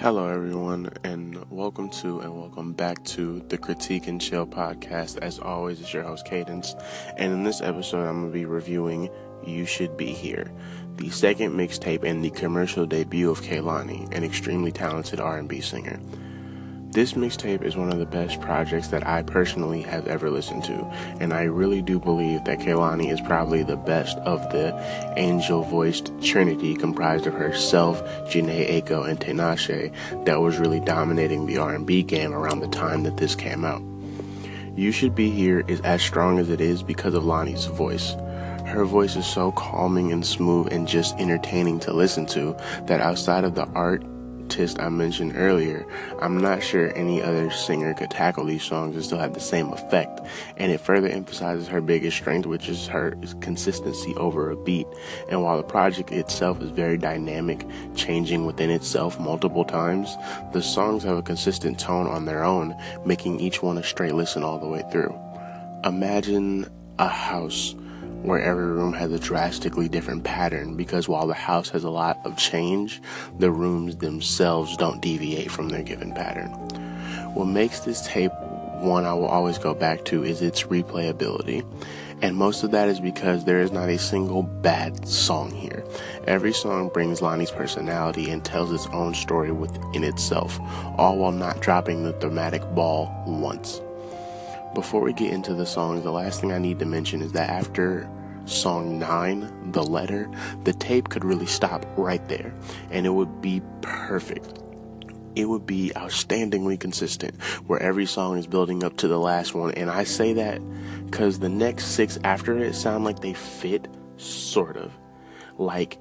Hello, everyone, and welcome to and welcome back to the Critique and Chill podcast. As always, it's your host Cadence, and in this episode, I'm gonna be reviewing "You Should Be Here," the second mixtape and the commercial debut of Kehlani, an extremely talented R&B singer. This mixtape is one of the best projects that I personally have ever listened to, and I really do believe that Kehlani is probably the best of the angel-voiced trinity comprised of herself, Jhené Aiko, and Tinashe that was really dominating the R&B game around the time that this came out. You Should Be Here is as strong as it is because of Lani's voice. Her voice is so calming and smooth and just entertaining to listen to that outside of the art artist I mentioned earlier, I'm not sure any other singer could tackle these songs and still have the same effect. And it further emphasizes her biggest strength, which is her consistency over a beat. And while the project itself is very dynamic, changing within itself multiple times, the songs have a consistent tone on their own, making each one a straight listen all the way through. Imagine a house where every room has a drastically different pattern because while the house has a lot of change, the rooms themselves don't deviate from their given pattern. What makes this tape one I will always go back to is its replayability. And most of that is because there is not a single bad song here. Every song brings Lani's personality and tells its own story within itself, all while not dropping the thematic ball once. Before we get into the songs, the last thing I need to mention is that after song 9, The Letter, the tape could really stop right there and it would be perfect. It would be outstandingly consistent where every song is building up to the last one. And I say that because the next six after it sound like they fit, sort of. Like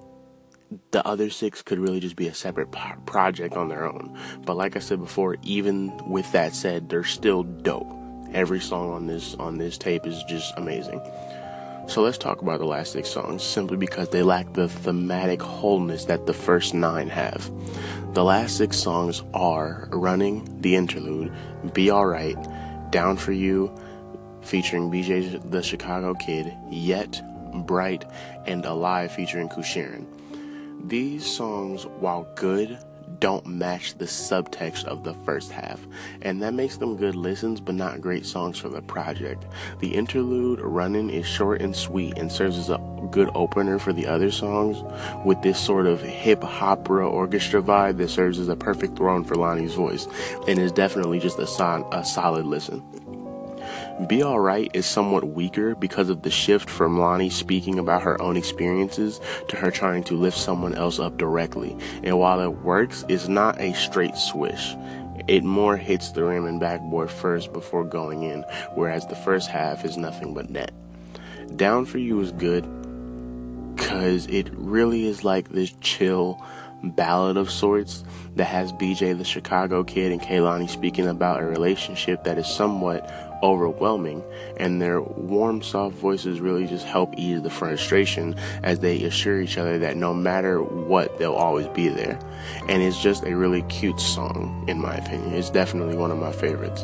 the other six could really just be a separate project on their own. But like I said before, even with that said, they're still dope. Every song on this on this tape is just amazing. So let's talk about the last six songs simply because they lack the thematic wholeness that the first nine have. The last six songs are Running, The Interlude, Be Alright, Down For You, featuring BJ the Chicago Kid, Yet, Bright, and Alive featuring Coucheron. These songs, while good, don't match the subtext of the first half, and that makes them good listens but not great songs for the project. The interlude, Running, is short and sweet and serves as a good opener for the other songs with this sort of hip opera orchestra vibe that serves as a perfect throne for Lani's voice and is definitely just a, son- a solid listen. Be Alright is somewhat weaker because of the shift from Lani speaking about her own experiences to her trying to lift someone else up directly. And while it works, it's not a straight swish. It more hits the rim and backboard first before going in, whereas the first half is nothing but net. Down for You is good because it really is like this chill ballad of sorts that has BJ the Chicago kid and Kehlani speaking about a relationship that is somewhat overwhelming, and their warm, soft voices really just help ease the frustration as they assure each other that no matter what, they'll always be there. And it's just a really cute song, in my opinion. It's definitely one of my favorites.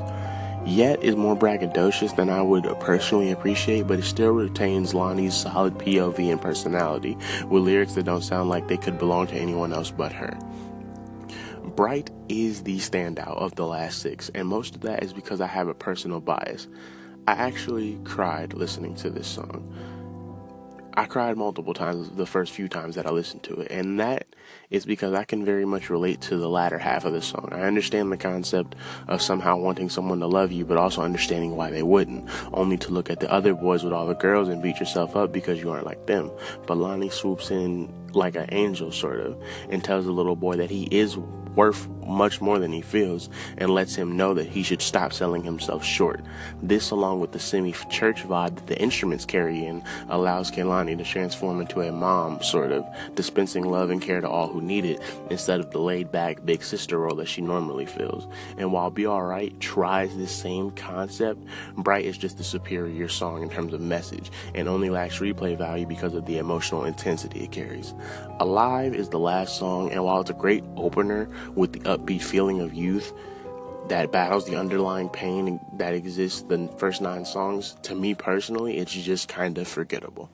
Yet is more braggadocious than I would personally appreciate, but it still retains Lani's solid POV and personality, with lyrics that don't sound like they could belong to anyone else but her. Bright is the standout of the last six, and most of that is because I have a personal bias. I actually cried listening to this song. I cried multiple times the first few times that I listened to it, and that is because I can very much relate to the latter half of the song. I understand the concept of somehow wanting someone to love you, but also understanding why they wouldn't, only to look at the other boys with all the girls and beat yourself up because you aren't like them. But Lani swoops in like an angel, sort of, and tells the little boy that he is worth much more than he feels and lets him know that he should stop selling himself short. This, along with the semi church vibe that the instruments carry in, allows Kehlani to transform into a mom, sort of, dispensing love and care to all who need it instead of the laid back big sister role that she normally feels. And while Be Alright tries this same concept, Bright is just the superior song in terms of message and only lacks replay value because of the emotional intensity it carries. Alive is the last song, and while it's a great opener with the upbeat feeling of youth that battles the underlying pain that exists the first nine songs, to me personally, it's just kind of forgettable.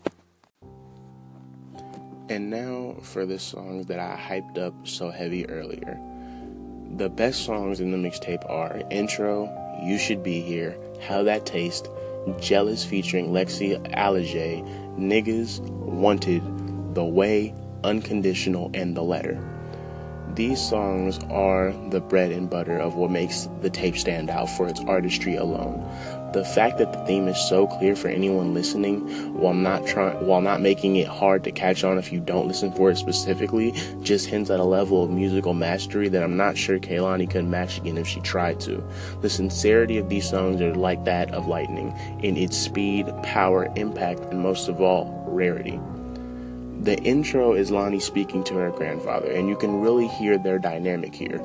And now for the songs that I hyped up so heavy earlier. The best songs in the mixtape are Intro, You Should Be Here, How That Taste, Jealous featuring Lexii Alijai, Niggas, Wanted, The Way, Unconditional, and The Letter. These songs are the bread and butter of what makes the tape stand out for its artistry alone. The fact that the theme is so clear for anyone listening while not trying while not making it hard to catch on if you don't listen for it specifically just hints at a level of musical mastery that I'm not sure Kehlani could match again if she tried to. The sincerity of these songs are like that of lightning in its speed, power, impact, and most of all, rarity. The intro is Lani speaking to her grandfather, and you can really hear their dynamic here.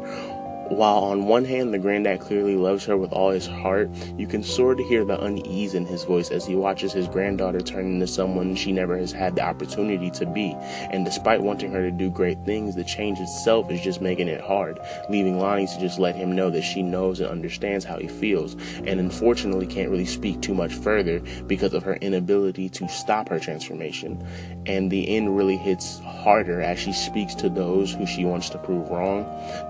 While on one hand, the granddad clearly loves her with all his heart, you can sort of hear the unease in his voice as he watches his granddaughter turn into someone she never has had the opportunity to be. And despite wanting her to do great things, the change itself is just making it hard, leaving Lani to just let him know that she knows and understands how he feels, and unfortunately can't really speak too much further because of her inability to stop her transformation. And the end really hits harder as she speaks to those who she wants to prove wrong,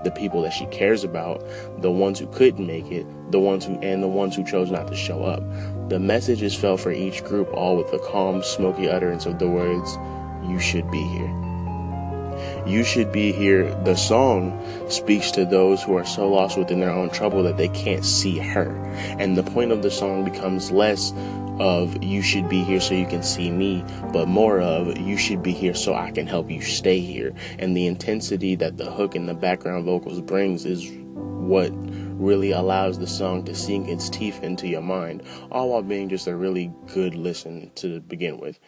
the people that she cares cares about, the ones who couldn't make it, the ones who and the ones who chose not to show up. The message is felt for each group, all with the calm, smoky utterance of the words, "You should be here." You should be here. The song speaks to those who are so lost within their own trouble that they can't see her. And the point of the song becomes less of you should be here so you can see me, but more of you should be here so I can help you stay here. And the intensity that the hook and the background vocals brings is what really allows the song to sink its teeth into your mind, all while being just a really good listen to begin with.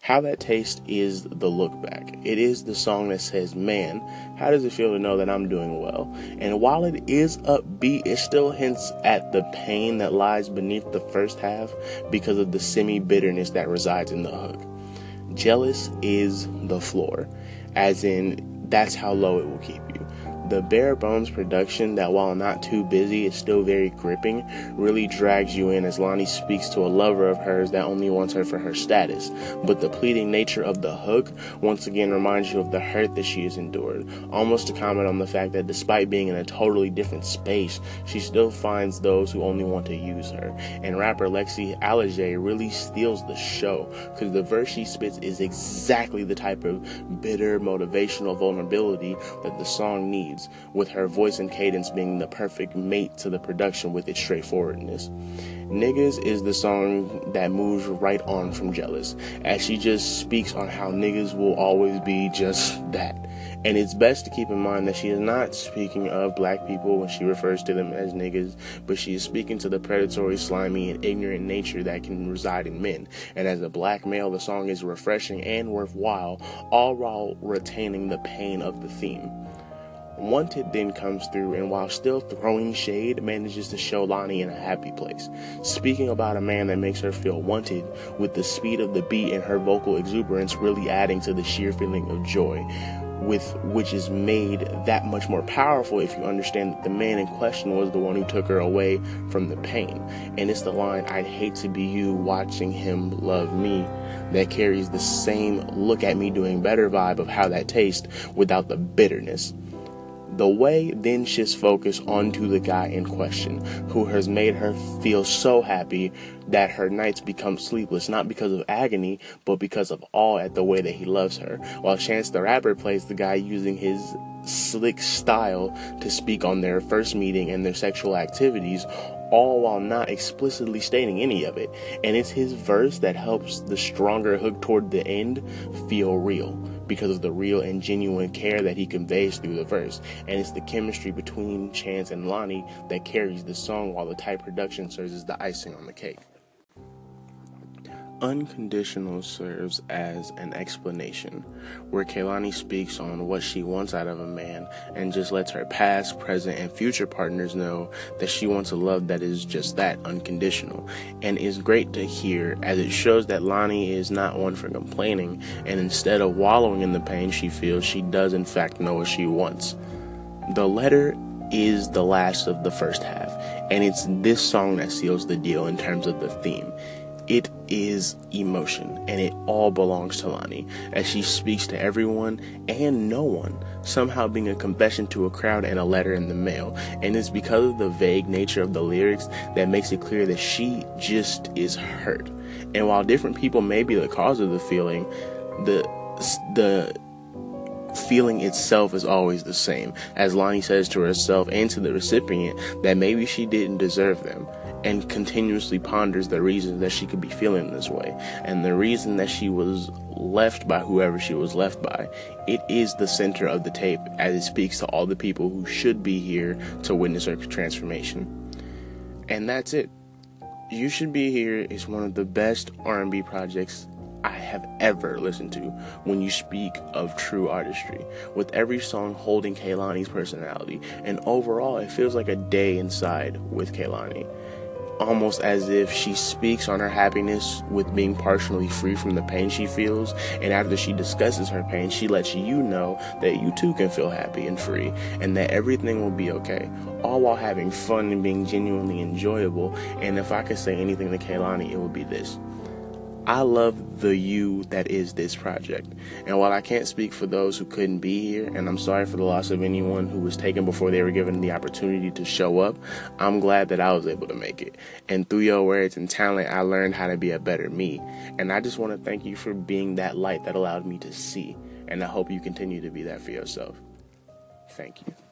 How That Taste is the look back. It is the song that says, Man, how does it feel to know that I'm doing well? And while it is upbeat, it still hints at the pain that lies beneath the first half because of the semi bitterness that resides in the hook. Jealous is the floor, as in, that's how low it will keep you the bare bones production that while not too busy is still very gripping really drags you in as Lani speaks to a lover of hers that only wants her for her status. But the pleading nature of the hook once again reminds you of the hurt that she has endured, almost to comment on the fact that despite being in a totally different space, she still finds those who only want to use her. And rapper Lexii Alijai really steals the show because the verse she spits is exactly the type of bitter motivational vulnerability that the song needs with her voice and cadence being the perfect mate to the production with its straightforwardness. Niggas is the song that moves right on from Jealous, as she just speaks on how niggas will always be just that. And it's best to keep in mind that she is not speaking of black people when she refers to them as niggas, but she is speaking to the predatory, slimy, and ignorant nature that can reside in men. And as a black male, the song is refreshing and worthwhile, all while retaining the pain of the theme. Wanted then comes through and while still throwing shade, manages to show Lani in a happy place. Speaking about a man that makes her feel wanted, with the speed of the beat and her vocal exuberance really adding to the sheer feeling of joy, with which is made that much more powerful if you understand that the man in question was the one who took her away from the pain. And it's the line, I'd hate to be you watching him love me, that carries the same look at me doing better vibe of how that tastes without the bitterness. The way then shifts focus onto the guy in question, who has made her feel so happy that her nights become sleepless, not because of agony, but because of awe at the way that he loves her. While Chance the Rapper plays the guy using his slick style to speak on their first meeting and their sexual activities, all while not explicitly stating any of it. And it's his verse that helps the stronger hook toward the end feel real because of the real and genuine care that he conveys through the verse. And it's the chemistry between Chance and Lani that carries the song while the tight production serves as the icing on the cake. Unconditional serves as an explanation, where Kehlani speaks on what she wants out of a man and just lets her past, present, and future partners know that she wants a love that is just that, unconditional. And is great to hear as it shows that Lani is not one for complaining, and instead of wallowing in the pain she feels, she does in fact know what she wants. The letter is the last of the first half, and it's this song that seals the deal in terms of the theme it is emotion, and it all belongs to Lani as she speaks to everyone and no one, somehow being a confession to a crowd and a letter in the mail. And it's because of the vague nature of the lyrics that makes it clear that she just is hurt. And while different people may be the cause of the feeling, the the feeling itself is always the same. As Lani says to herself and to the recipient that maybe she didn't deserve them and continuously ponders the reasons that she could be feeling this way and the reason that she was left by whoever she was left by. It is the center of the tape as it speaks to all the people who should be here to witness her transformation. And that's it. You Should Be Here is one of the best R&B projects I have ever listened to when you speak of true artistry, with every song holding Kehlani's personality, and overall it feels like a day inside with Kehlani almost as if she speaks on her happiness with being partially free from the pain she feels. And after she discusses her pain, she lets you know that you too can feel happy and free and that everything will be okay, all while having fun and being genuinely enjoyable. And if I could say anything to Kehlani, it would be this. I love the you that is this project. And while I can't speak for those who couldn't be here, and I'm sorry for the loss of anyone who was taken before they were given the opportunity to show up, I'm glad that I was able to make it. And through your words and talent, I learned how to be a better me. And I just want to thank you for being that light that allowed me to see. And I hope you continue to be that for yourself. Thank you.